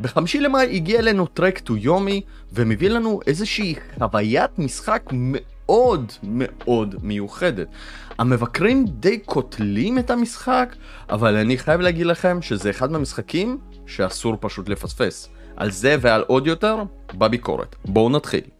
בחמישי למאי הגיע אלינו טרק טו יומי ומביא לנו איזושהי חוויית משחק מאוד מאוד מיוחדת. המבקרים די קוטלים את המשחק, אבל אני חייב להגיד לכם שזה אחד מהמשחקים שאסור פשוט לפספס. על זה ועל עוד יותר, בביקורת. בואו נתחיל.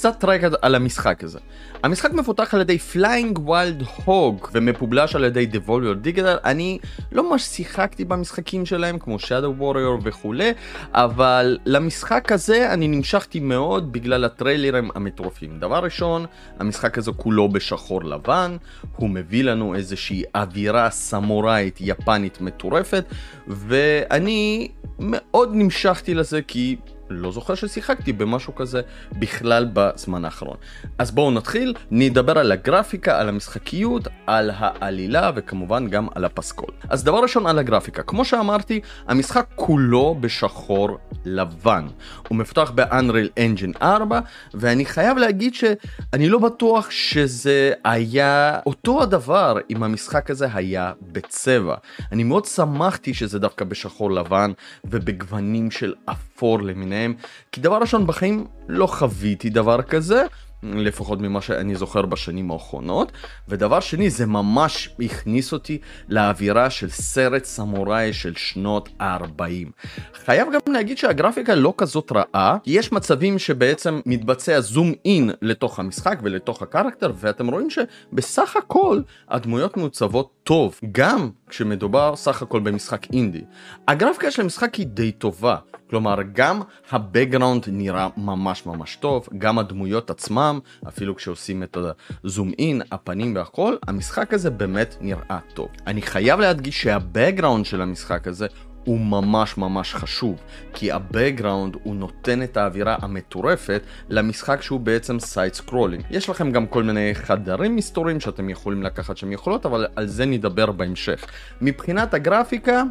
קצת רקע על המשחק הזה. המשחק מפותח על ידי Flying Wild Hog ומפובלש על ידי Devolver Digital. אני לא ממש שיחקתי במשחקים שלהם כמו Shadow Warrior וכולי, אבל למשחק הזה אני נמשכתי מאוד בגלל הטריילרים המטורפים. דבר ראשון, המשחק הזה כולו בשחור לבן, הוא מביא לנו איזושהי אווירה סמוראית יפנית מטורפת, ואני מאוד נמשכתי לזה כי לא זוכר ששיחקתי במשהו כזה בכלל בזמן האחרון. אז בואו נתחיל, נדבר על הגרפיקה, על המשחקיות, על העלילה וכמובן גם על הפסקול. אז דבר ראשון על הגרפיקה, כמו שאמרתי, המשחק כולו בשחור לבן. הוא מפותח ב-Unreal Engine 4, ואני חייב להגיד שאני לא בטוח שזה היה אותו הדבר אם המשחק הזה היה בצבע. אני מאוד שמחתי שזה דווקא בשחור לבן ובגוונים של אפור למיניהם. ביניהם, כי דבר ראשון בחיים לא חוויתי דבר כזה, לפחות ממה שאני זוכר בשנים האחרונות, ודבר שני זה ממש הכניס אותי לאווירה של סרט סמוראי של שנות ה-40. חייב גם להגיד שהגרפיקה לא כזאת רעה, יש מצבים שבעצם מתבצע זום אין לתוך המשחק ולתוך הקרקטר, ואתם רואים שבסך הכל הדמויות מעוצבות טוב, גם כשמדובר סך הכל במשחק אינדי. הגרפיקה של המשחק היא די טובה, כלומר גם ה background נראה ממש ממש טוב, גם הדמויות עצמם, אפילו כשעושים את ה zoom in, הפנים והכל, המשחק הזה באמת נראה טוב. אני חייב להדגיש שה background של המשחק הזה הוא ממש ממש חשוב, כי ה background הוא נותן את האווירה המטורפת למשחק שהוא בעצם side scrolling. יש לכם גם כל מיני חדרים מסתורים שאתם יכולים לקחת שם יכולות, אבל על זה נדבר בהמשך. מבחינת הגרפיקה,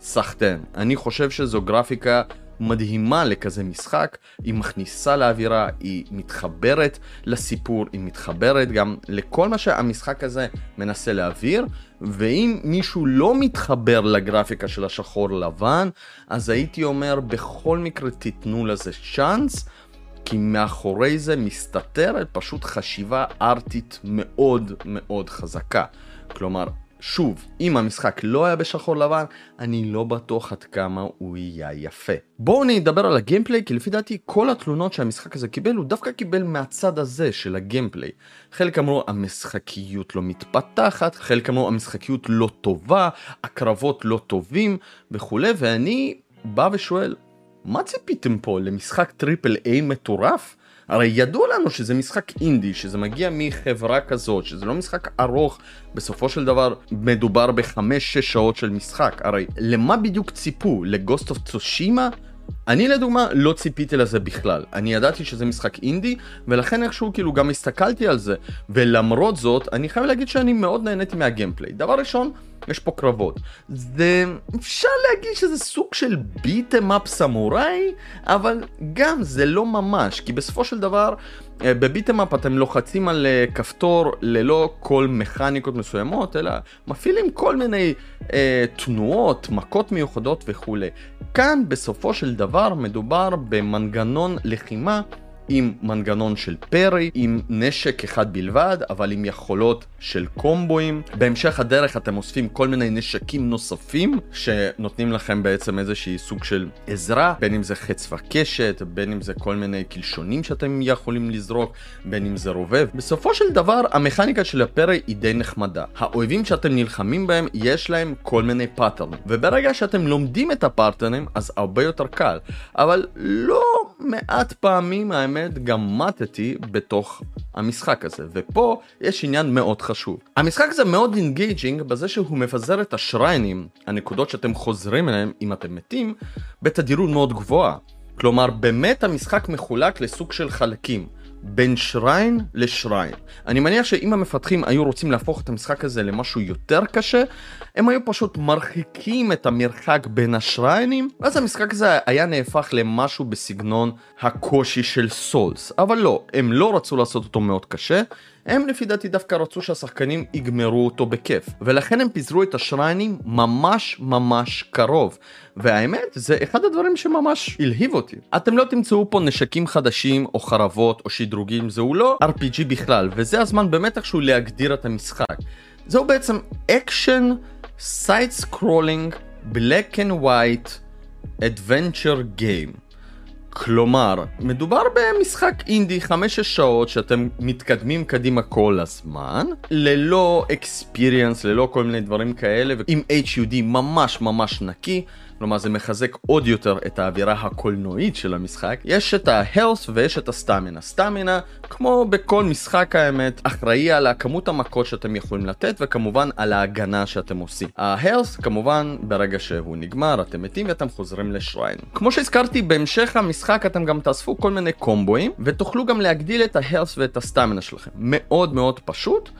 סחטיין. אני חושב שזו גרפיקה מדהימה לכזה משחק, היא מכניסה לאווירה, היא מתחברת לסיפור, היא מתחברת גם לכל מה שהמשחק הזה מנסה להעביר, ואם מישהו לא מתחבר לגרפיקה של השחור לבן, אז הייתי אומר בכל מקרה תיתנו לזה צ'אנס. כי מאחורי זה מסתתרת פשוט חשיבה ארטית מאוד מאוד חזקה. כלומר, שוב, אם המשחק לא היה בשחור לבן, אני לא בטוח עד כמה הוא יהיה יפה. בואו נדבר על ה gameplay, כי לפי דעתי כל התלונות שהמשחק הזה קיבל, הוא דווקא קיבל מהצד הזה של ה gameplay. חלק אמרו המשחקיות לא מתפתחת, חלק אמרו המשחקיות לא טובה, הקרבות לא טובים וכולי, ואני בא ושואל, מה ציפיתם פה למשחק triple A מטורף? הרי ידוע לנו שזה משחק אינדי, שזה מגיע מחברה כזאת, שזה לא משחק ארוך, בסופו של דבר מדובר בחמש-שש שעות של משחק. הרי למה בדיוק ציפו? לגוסט אוף צושימה? אני לדוגמה לא ציפיתי לזה בכלל, אני ידעתי שזה משחק אינדי ולכן איכשהו כאילו גם הסתכלתי על זה ולמרות זאת אני חייב להגיד שאני מאוד נהניתי מהגיימפליי. דבר ראשון, יש פה קרבות. זה אפשר להגיד שזה סוג של ביטם אפ סמוראי, אבל גם זה לא ממש, כי בסופו של דבר אה, בביטם אפ אתם לוחצים על אה, כפתור ללא כל מכניקות מסוימות, אלא מפעילים כל מיני אה, תנועות, מכות מיוחדות וכולי. כאן בסופו של דבר מדובר במנגנון לחימה עם מנגנון של פרי, עם נשק אחד בלבד, אבל עם יכולות של קומבואים. בהמשך הדרך אתם אוספים כל מיני נשקים נוספים, שנותנים לכם בעצם איזושהי סוג של עזרה, בין אם זה חץ וקשת, בין אם זה כל מיני קלשונים שאתם יכולים לזרוק, בין אם זה רובה. בסופו של דבר, המכניקה של ה parry היא די נחמדה. האויבים שאתם נלחמים בהם, יש להם כל מיני פאטרנים, וברגע שאתם לומדים את הפאטרנים, אז הרבה יותר קל. אבל לא מעט פעמים, האמת, גם מתתי בתוך המשחק הזה, ופה יש עניין מאוד חשוב. המשחק הזה מאוד engaging בזה שהוא מפזר את השריינים, הנקודות שאתם חוזרים אליהם אם אתם מתים, בתדירות מאוד גבוהה. כלומר, באמת המשחק מחולק לסוג של חלקים. בין שריין לשריין. אני מניח שאם המפתחים היו רוצים להפוך את המשחק הזה למשהו יותר קשה, הם היו פשוט מרחיקים את המרחק בין השריינים, ואז המשחק הזה היה נהפך למשהו בסגנון הקושי של סולס. אבל לא, הם לא רצו לעשות אותו מאוד קשה, הם לפי דעתי דווקא רצו שהשחקנים יגמרו אותו בכיף, ולכן הם פיזרו את השריינים ממש ממש קרוב. והאמת, זה אחד הדברים שממש הלהיב אותי. אתם לא תמצאו פה נשקים חדשים, או חרבות, או שדרוגים, זהו לא RPG בכלל, וזה הזמן באמת איכשהו להגדיר את המשחק. זהו בעצם אקשן, side scrolling, black and white, adventure game. כלומר, מדובר במשחק אינדי 5 שעות שאתם מתקדמים קדימה כל הזמן, ללא experience, ללא כל מיני דברים כאלה, ועם HUD ממש ממש נקי. כלומר זה מחזק עוד יותר את האווירה הקולנועית של המשחק. יש את ה-health ויש את הסטמינה. סטמינה, כמו בכל משחק האמת, אחראי על הכמות המכות שאתם יכולים לתת וכמובן על ההגנה שאתם עושים. ה-health כמובן ברגע שהוא נגמר אתם מתים ואתם חוזרים לשריין. כמו שהזכרתי בהמשך המשחק אתם גם תאספו כל מיני קומבואים ותוכלו גם להגדיל את ה-health ואת הסטמינה שלכם. מאוד מאוד פשוט.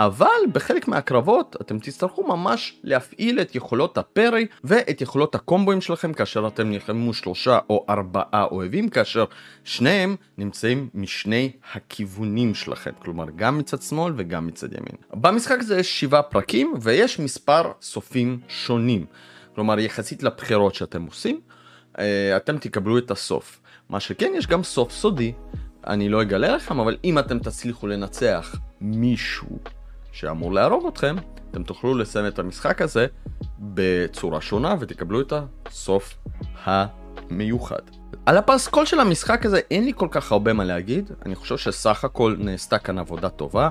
אבל בחלק מהקרבות אתם תצטרכו ממש להפעיל את יכולות הפרי ואת יכולות הקומבואים שלכם כאשר אתם נלחמו שלושה או ארבעה אוהבים כאשר שניהם נמצאים משני הכיוונים שלכם כלומר גם מצד שמאל וגם מצד ימין. במשחק הזה יש שבעה פרקים ויש מספר סופים שונים כלומר יחסית לבחירות שאתם עושים אה, אתם תקבלו את הסוף. מה שכן יש גם סוף סודי אני לא אגלה לכם אבל אם אתם תצליחו לנצח מישהו שאמור להרוג אתכם, אתם תוכלו לסיים את המשחק הזה בצורה שונה ותקבלו את הסוף המיוחד. על הפסקול של המשחק הזה אין לי כל כך הרבה מה להגיד, אני חושב שסך הכל נעשתה כאן עבודה טובה,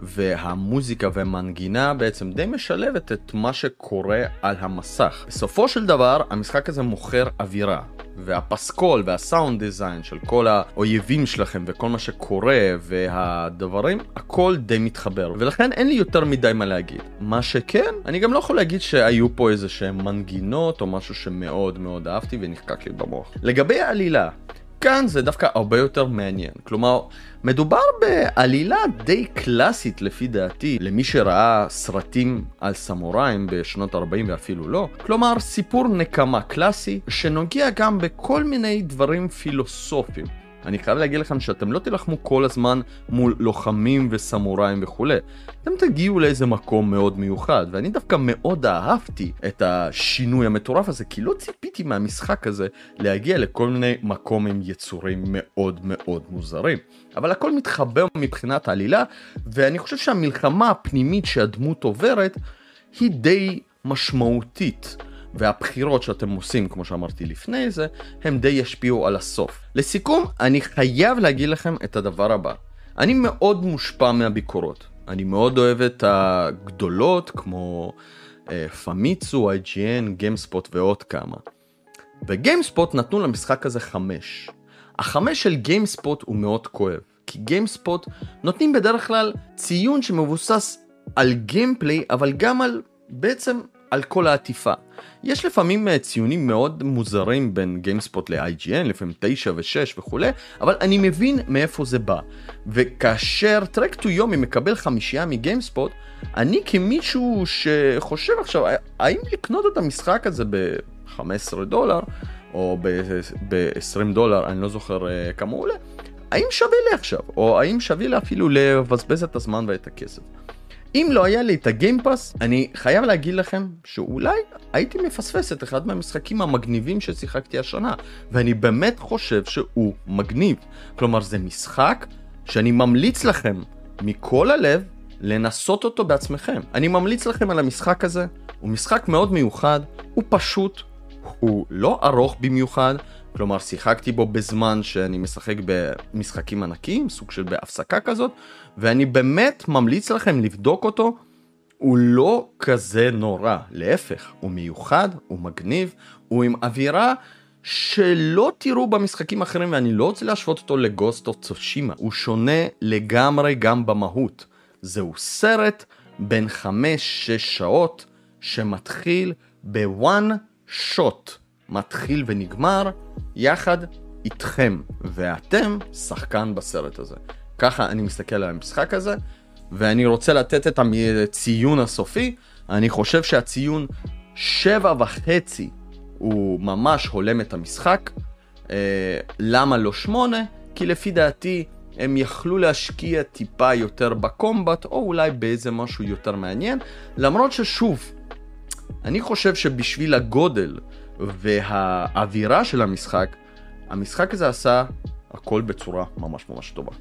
והמוזיקה והמנגינה בעצם די משלבת את מה שקורה על המסך. בסופו של דבר, המשחק הזה מוכר אווירה. והפסקול והסאונד דיזיין של כל האויבים שלכם וכל מה שקורה והדברים, הכל די מתחבר. ולכן אין לי יותר מדי מה להגיד. מה שכן, אני גם לא יכול להגיד שהיו פה איזה שהם מנגינות או משהו שמאוד מאוד אהבתי ונחקק לי במוח. לגבי העלילה, כאן זה דווקא הרבה יותר מעניין. כלומר, מדובר בעלילה די קלאסית לפי דעתי למי שראה סרטים על סמוראים בשנות 40 ואפילו לא. כלומר, סיפור נקמה קלאסי שנוגע גם בכל מיני דברים פילוסופיים. אני חייב להגיד לכם שאתם לא תילחמו כל הזמן מול לוחמים וסמוראים וכולי. אתם תגיעו לאיזה מקום מאוד מיוחד, ואני דווקא מאוד אהבתי את השינוי המטורף הזה, כי לא ציפיתי מהמשחק הזה להגיע לכל מיני מקום עם יצורים מאוד מאוד מוזרים. אבל הכל מתחבר מבחינת העלילה, ואני חושב שהמלחמה הפנימית שהדמות עוברת היא די משמעותית. והבחירות שאתם עושים, כמו שאמרתי לפני זה, הם די ישפיעו על הסוף. לסיכום, אני חייב להגיד לכם את הדבר הבא. אני מאוד מושפע מהביקורות. אני מאוד אוהב את הגדולות, כמו Famitsu, IGN, GameSpot ועוד כמה. ו GameSpot נתנו למשחק הזה חמש. החמש של GameSpot הוא מאוד כואב, כי GameSpot נותנים בדרך כלל ציון שמבוסס על gameplay, אבל גם על בעצם על כל העטיפה. יש לפעמים אה, ציונים מאוד מוזרים בין GameSpot ל-IGN, לפעמים 9 ו-6 וכולי, אבל אני מבין מאיפה זה בא. וכאשר Trek to Yomi מקבל חמישייה מ GameSpot, אני כמישהו שחושב עכשיו, האם לקנות את המשחק הזה ב-15 דולר, או ב-20 דולר, אני לא זוכר uh, כמה הוא עולה, האם שווה לי עכשיו, או האם שווה לי אפילו לבזבז את הזמן ואת הכסף. אם לא היה לי את הגיימפאס, אני חייב להגיד לכם שאולי הייתי מפספס את אחד מהמשחקים המגניבים ששיחקתי השנה, ואני באמת חושב שהוא מגניב. כלומר, זה משחק שאני ממליץ לכם מכל הלב לנסות אותו בעצמכם. אני ממליץ לכם על המשחק הזה, הוא משחק מאוד מיוחד, הוא פשוט, הוא לא ארוך במיוחד, כלומר שיחקתי בו בזמן שאני משחק במשחקים ענקיים, סוג של בהפסקה כזאת, ואני באמת ממליץ לכם לבדוק אותו. הוא לא כזה נורא, להפך, הוא מיוחד, הוא מגניב, הוא עם אווירה שלא תראו במשחקים אחרים ואני לא רוצה להשוות אותו לגוסט או צושימה, הוא שונה לגמרי גם במהות. זהו סרט בין 5-6 שעות שמתחיל בוואן שוט. מתחיל ונגמר יחד איתכם, ואתם שחקן בסרט הזה. ככה אני מסתכל על המשחק הזה, ואני רוצה לתת את הציון הסופי. אני חושב שהציון שבע וחצי הוא ממש הולם את המשחק. אה, למה לא שמונה? כי לפי דעתי הם יכלו להשקיע טיפה יותר בקומבט, או אולי באיזה משהו יותר מעניין, למרות ששוב, אני חושב שבשביל הגודל והאווירה של המשחק, המשחק הזה עשה הכל בצורה ממש ממש טובה.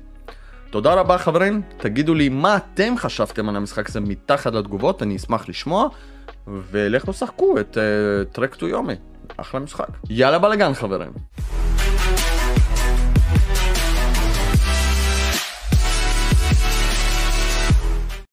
תודה רבה חברים, תגידו לי מה אתם חשבתם על המשחק הזה מתחת לתגובות, אני אשמח לשמוע, ולכו שחקו את טרק טו יומי, אחלה משחק. יאללה בלאגן חברים.